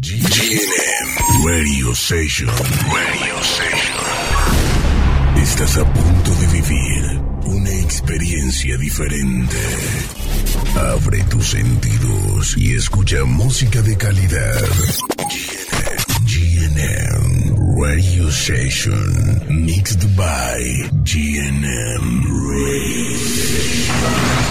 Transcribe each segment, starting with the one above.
GNM Radio Station. Radio Station. Estás a punto de vivir una experiencia diferente. Abre tus sentidos y escucha música de calidad. GNM Radio Station. Mixed by GNM Radio Station.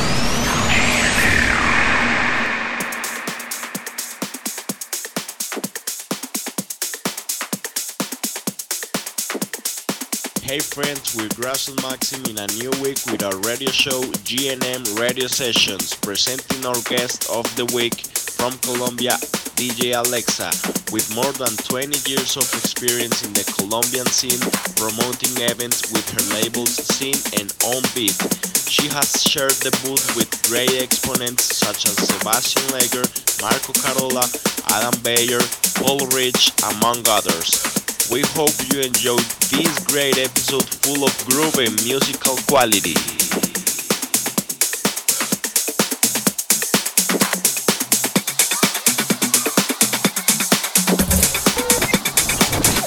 Hey friends, we're Grasso and Maxim in a new week with our radio show G&M Radio Sessions, presenting our guest of the week from Colombia, DJ Alexa, with more than 20 years of experience in the Colombian scene, promoting events with her labels Scene and On Beat. She has shared the booth with great exponents such as Sebastian Leger, Marco Carola, Adam Beyer, Paul Rich, among others. We hope you enjoyed this great episode full of groove and musical quality.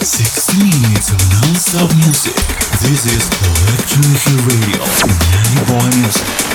Sixty minutes of music. This is Electric Radio. Nanny Boy Music.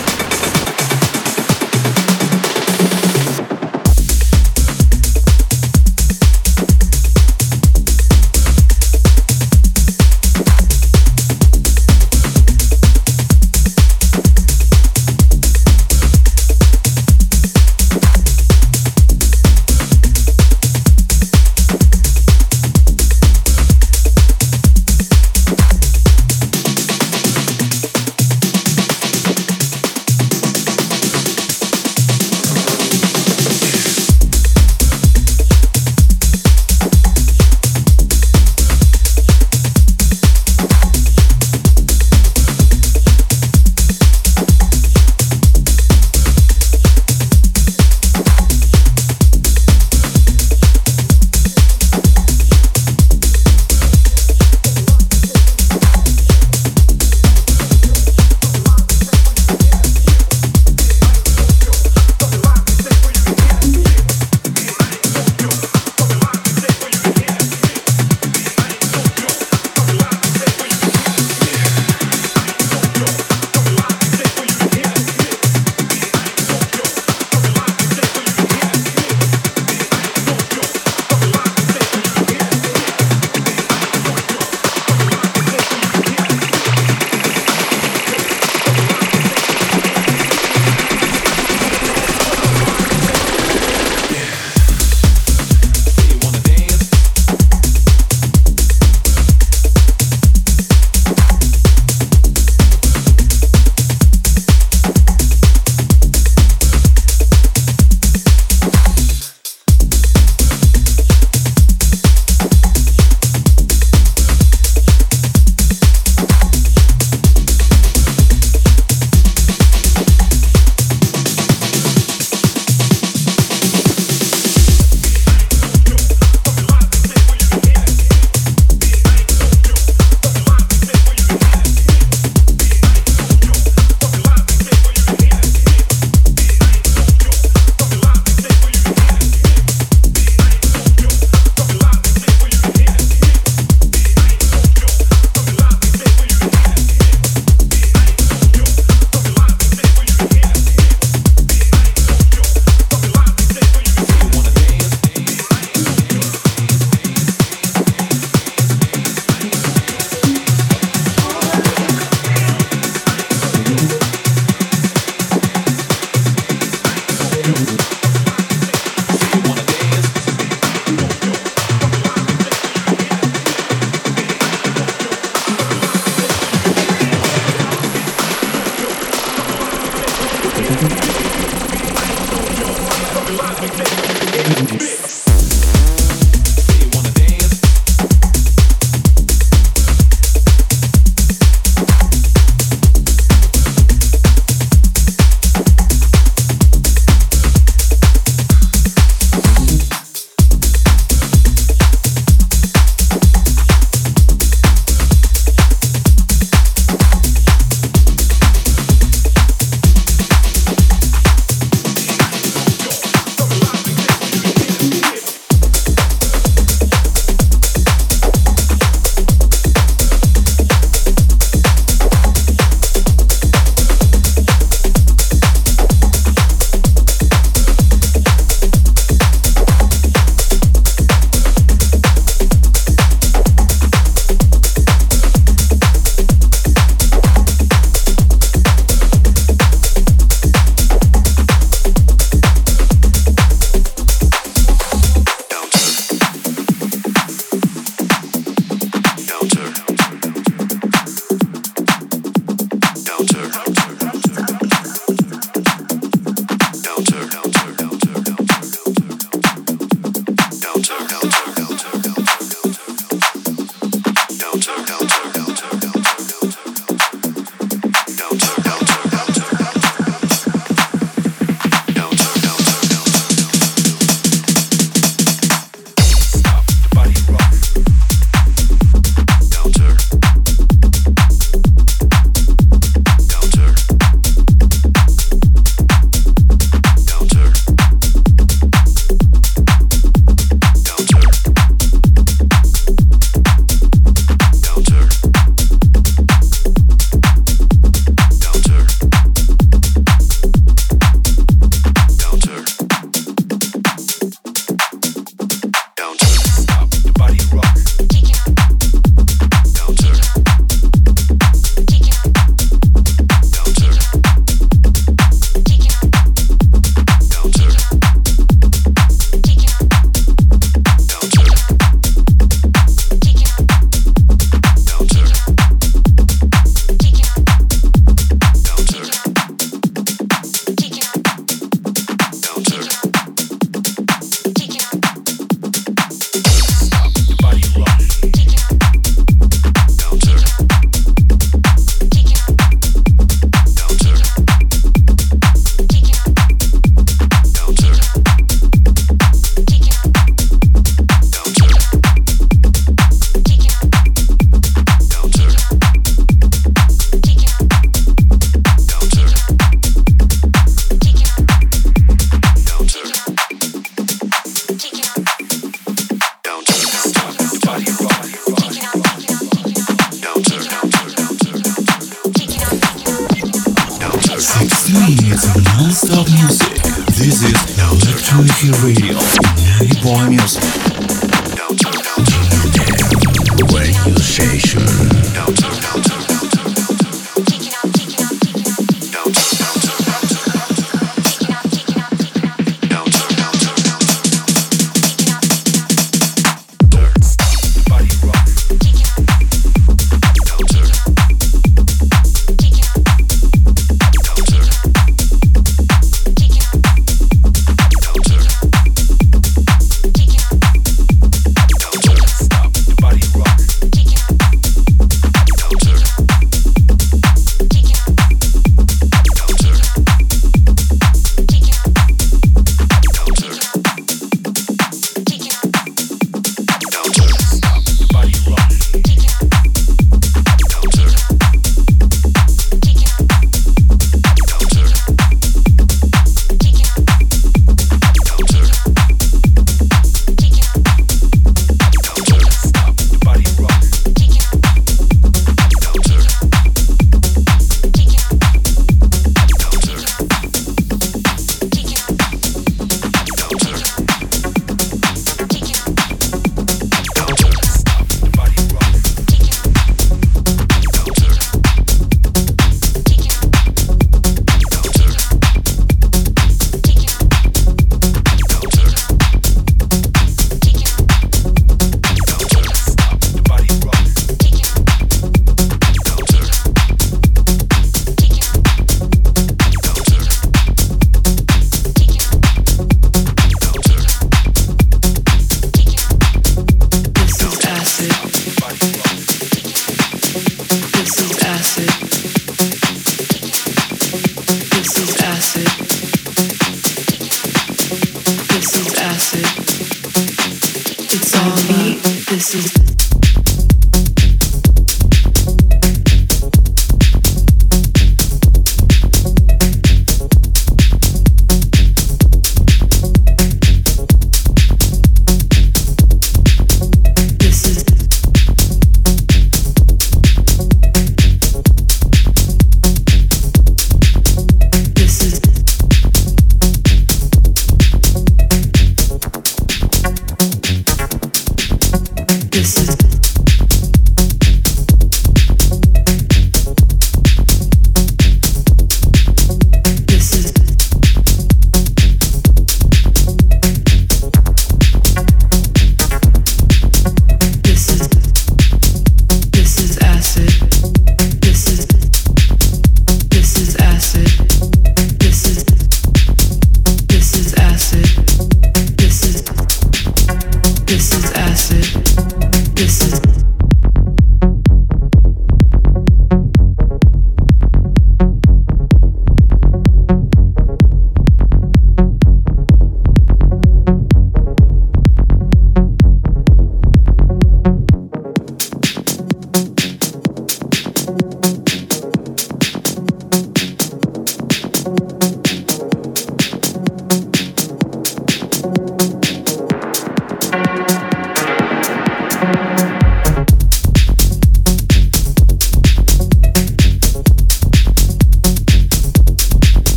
Non-stop music. This is Electronic Radio 90.0 Music. Radio station.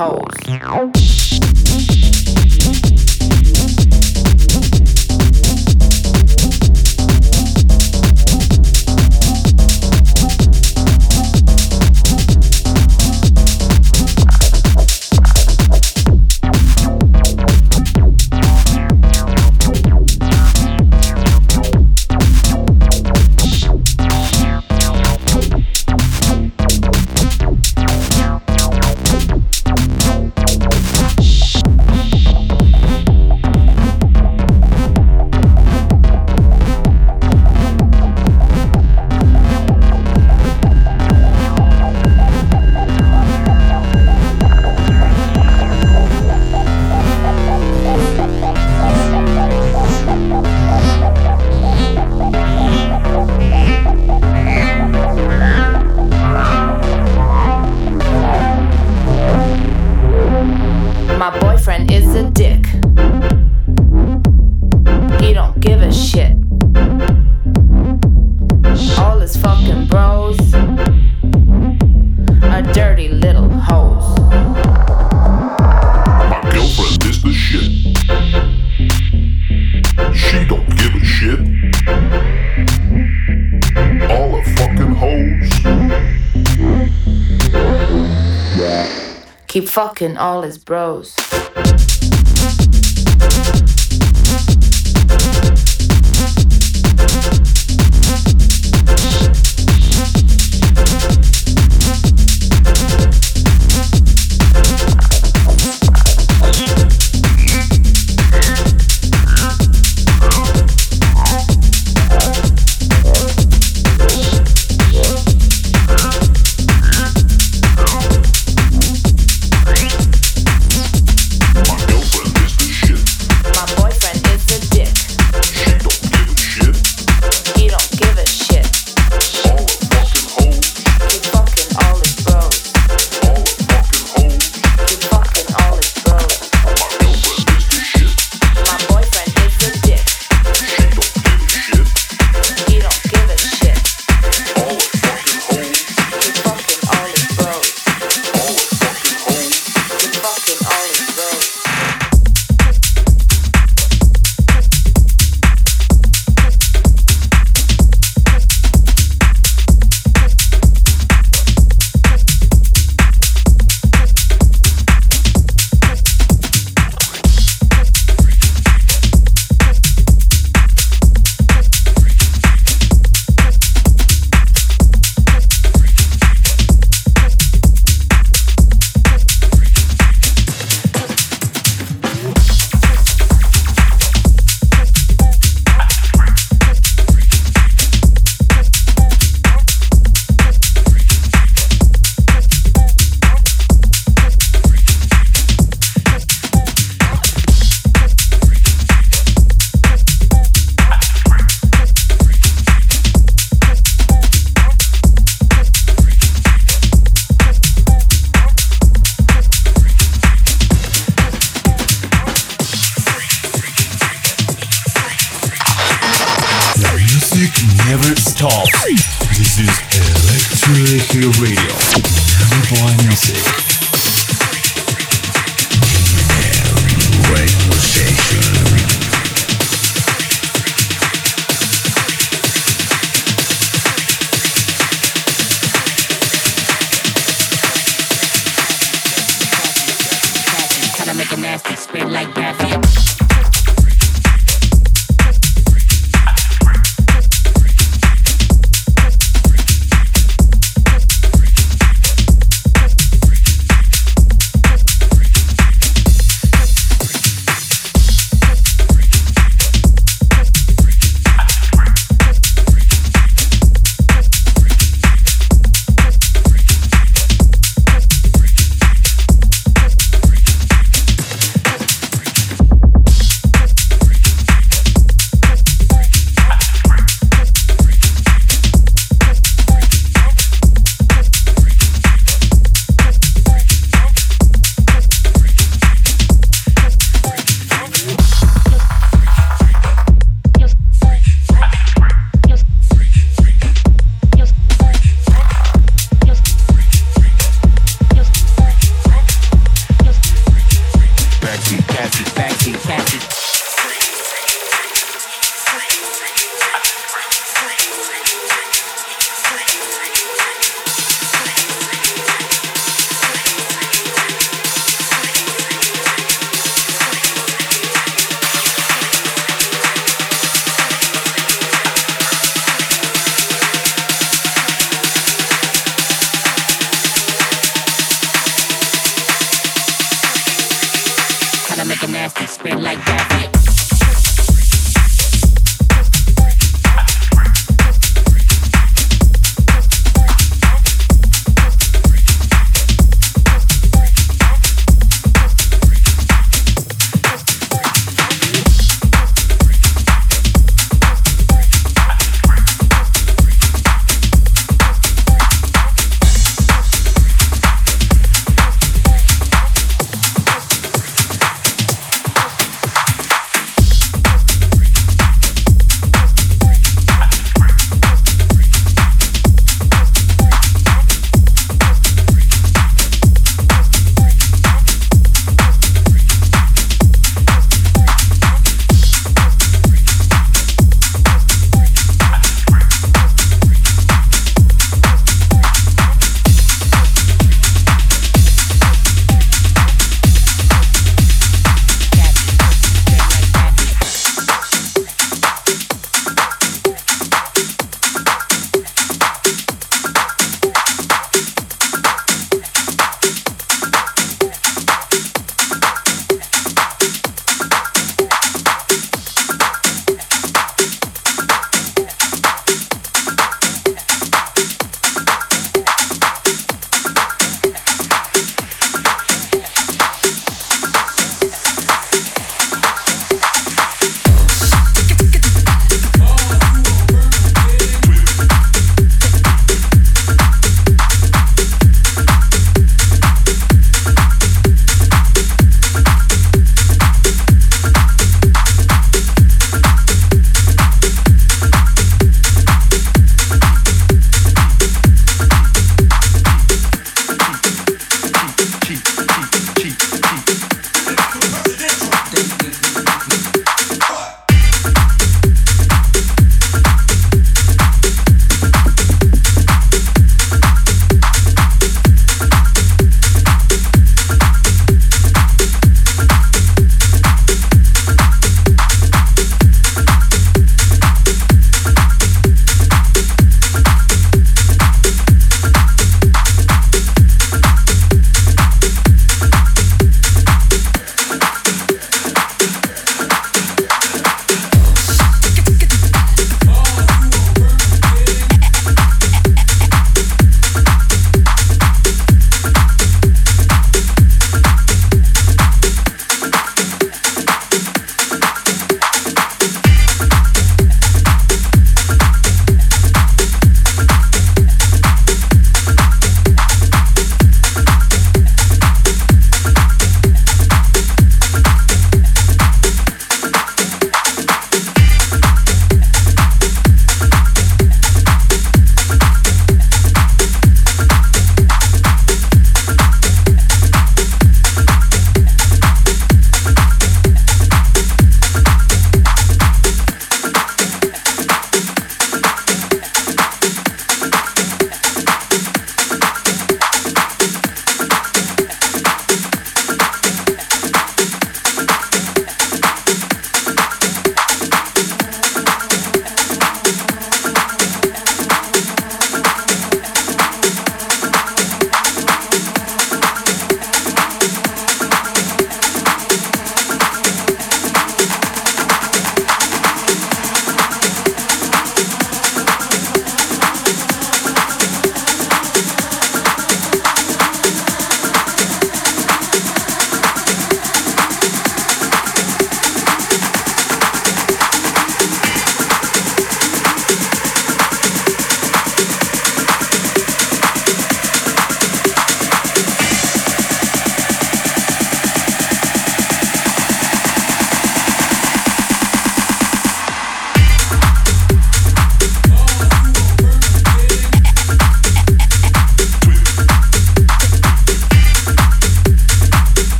Little fucking all his bros.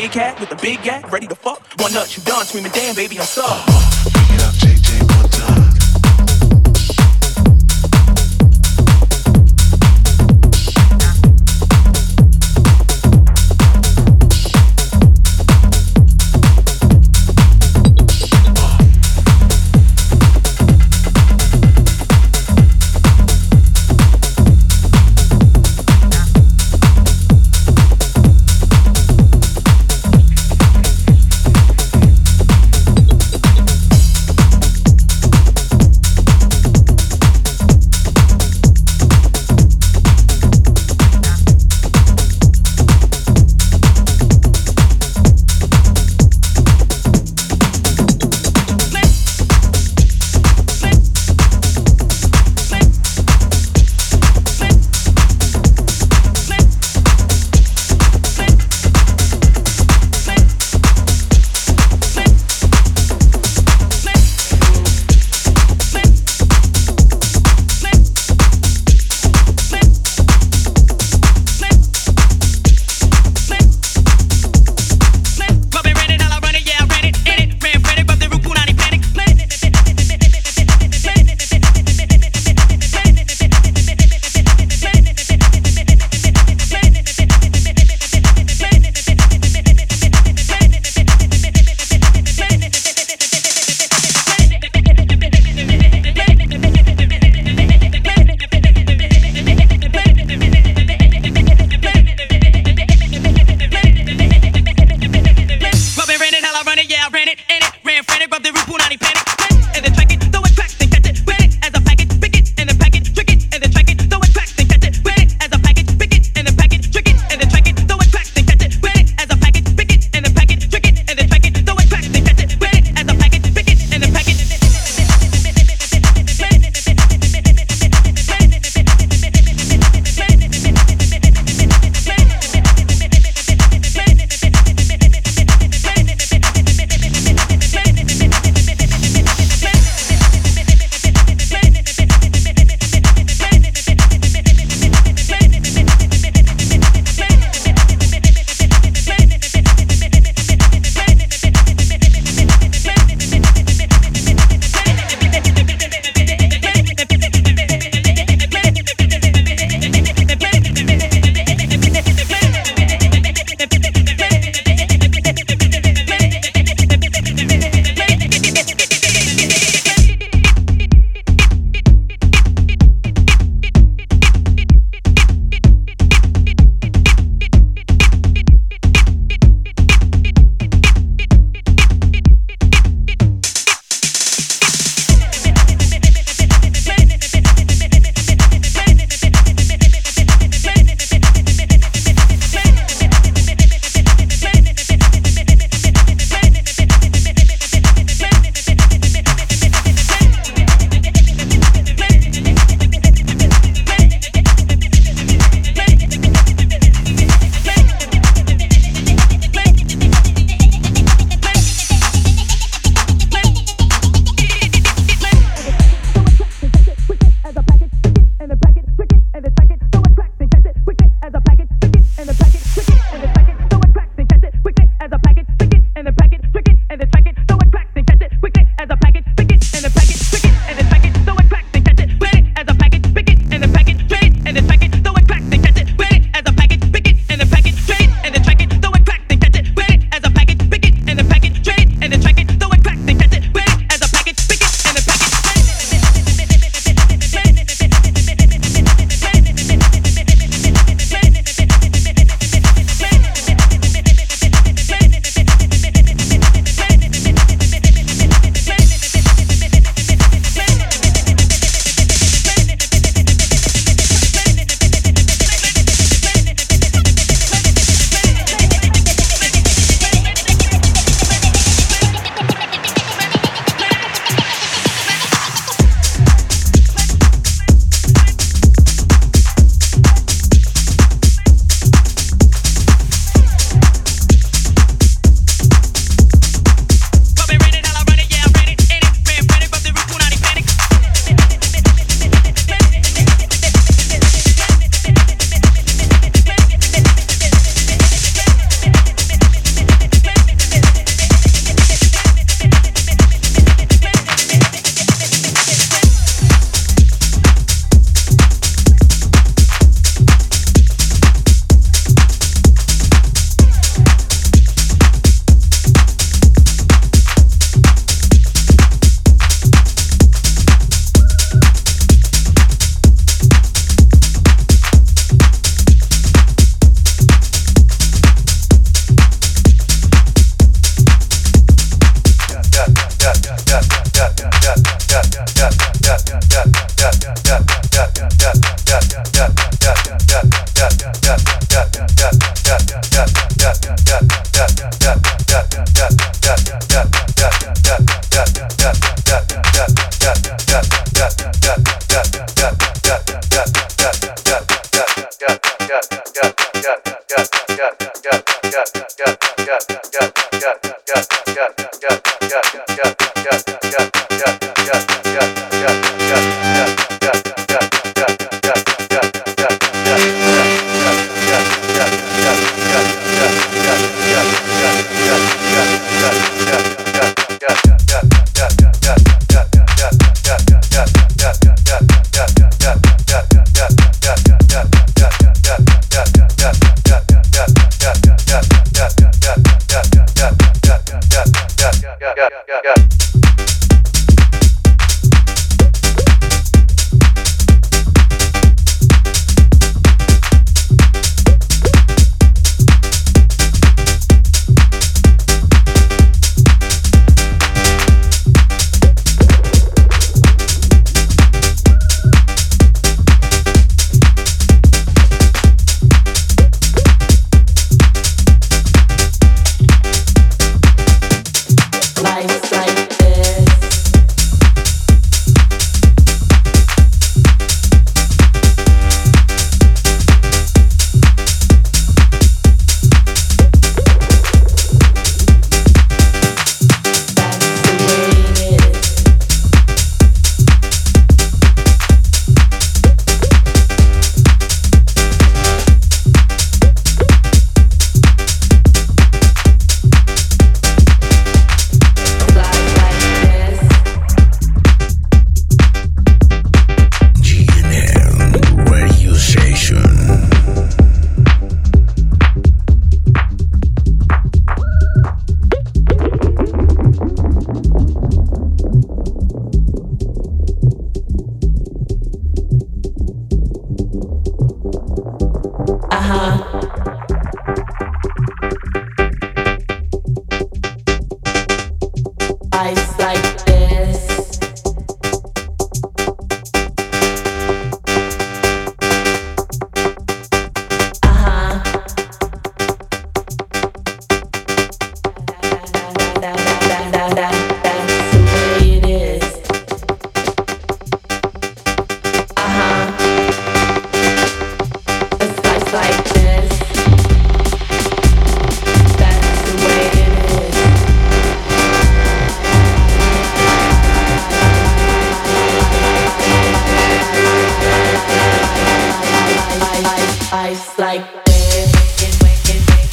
Big cat with a big gat, ready to fuck. One nut, you done screaming, damn, baby, I'm stuck.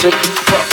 to the fuck.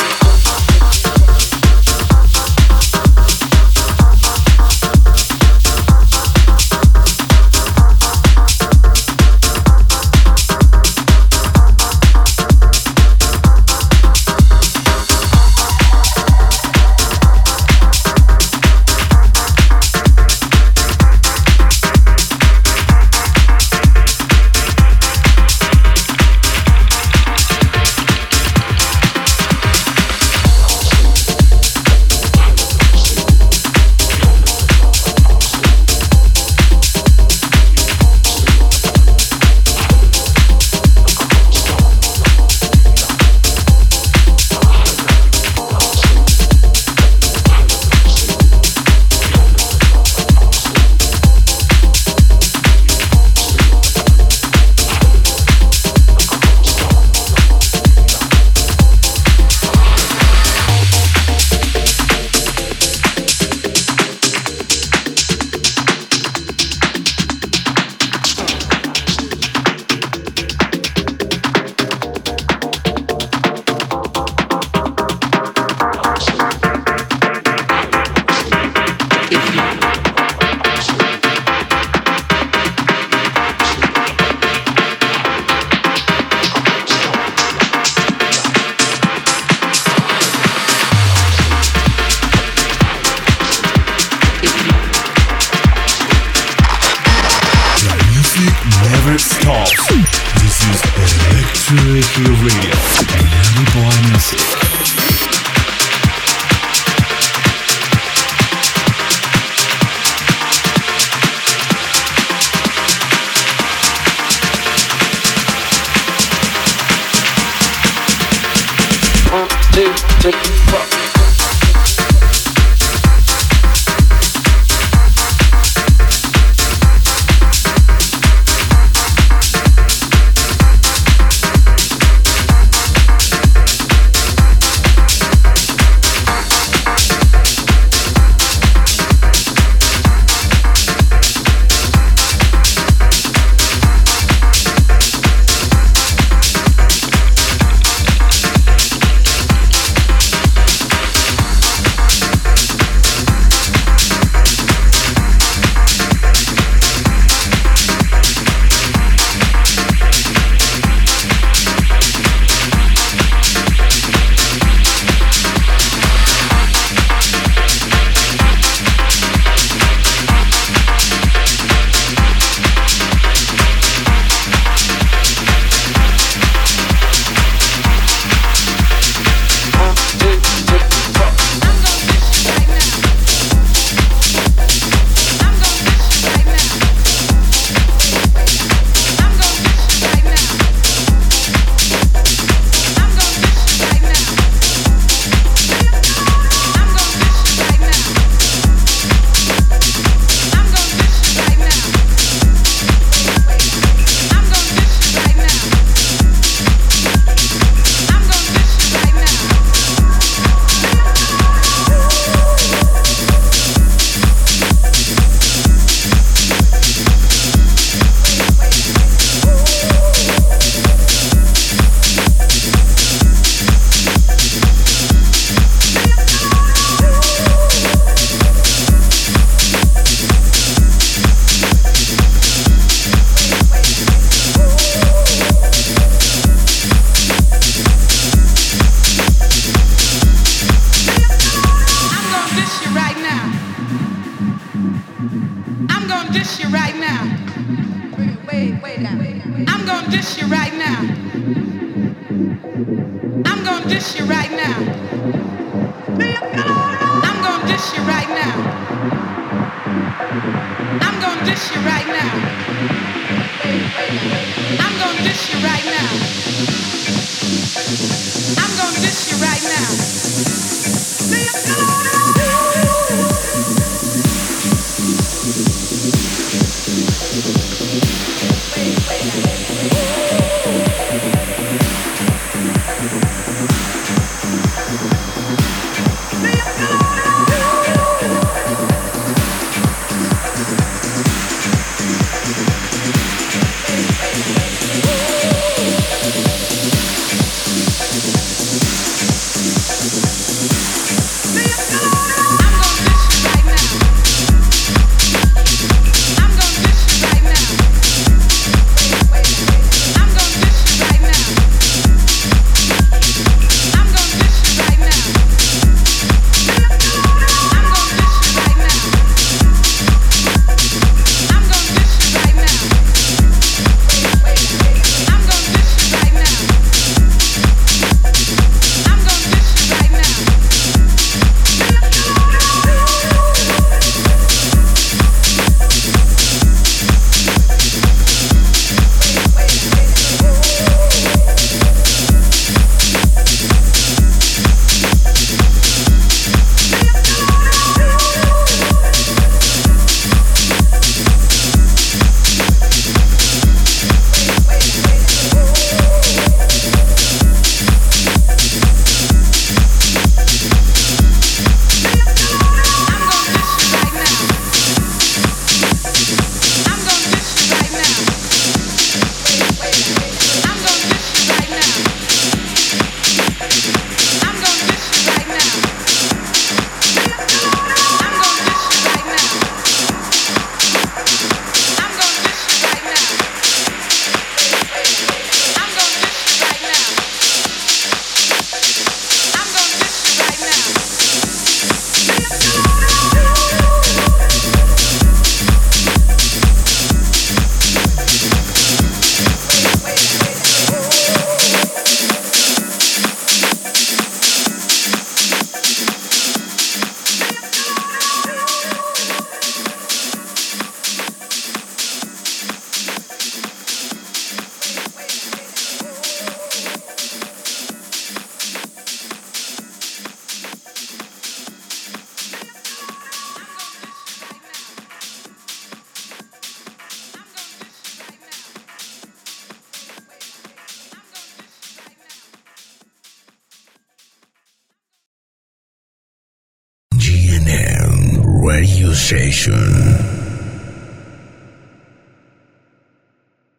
Fuck.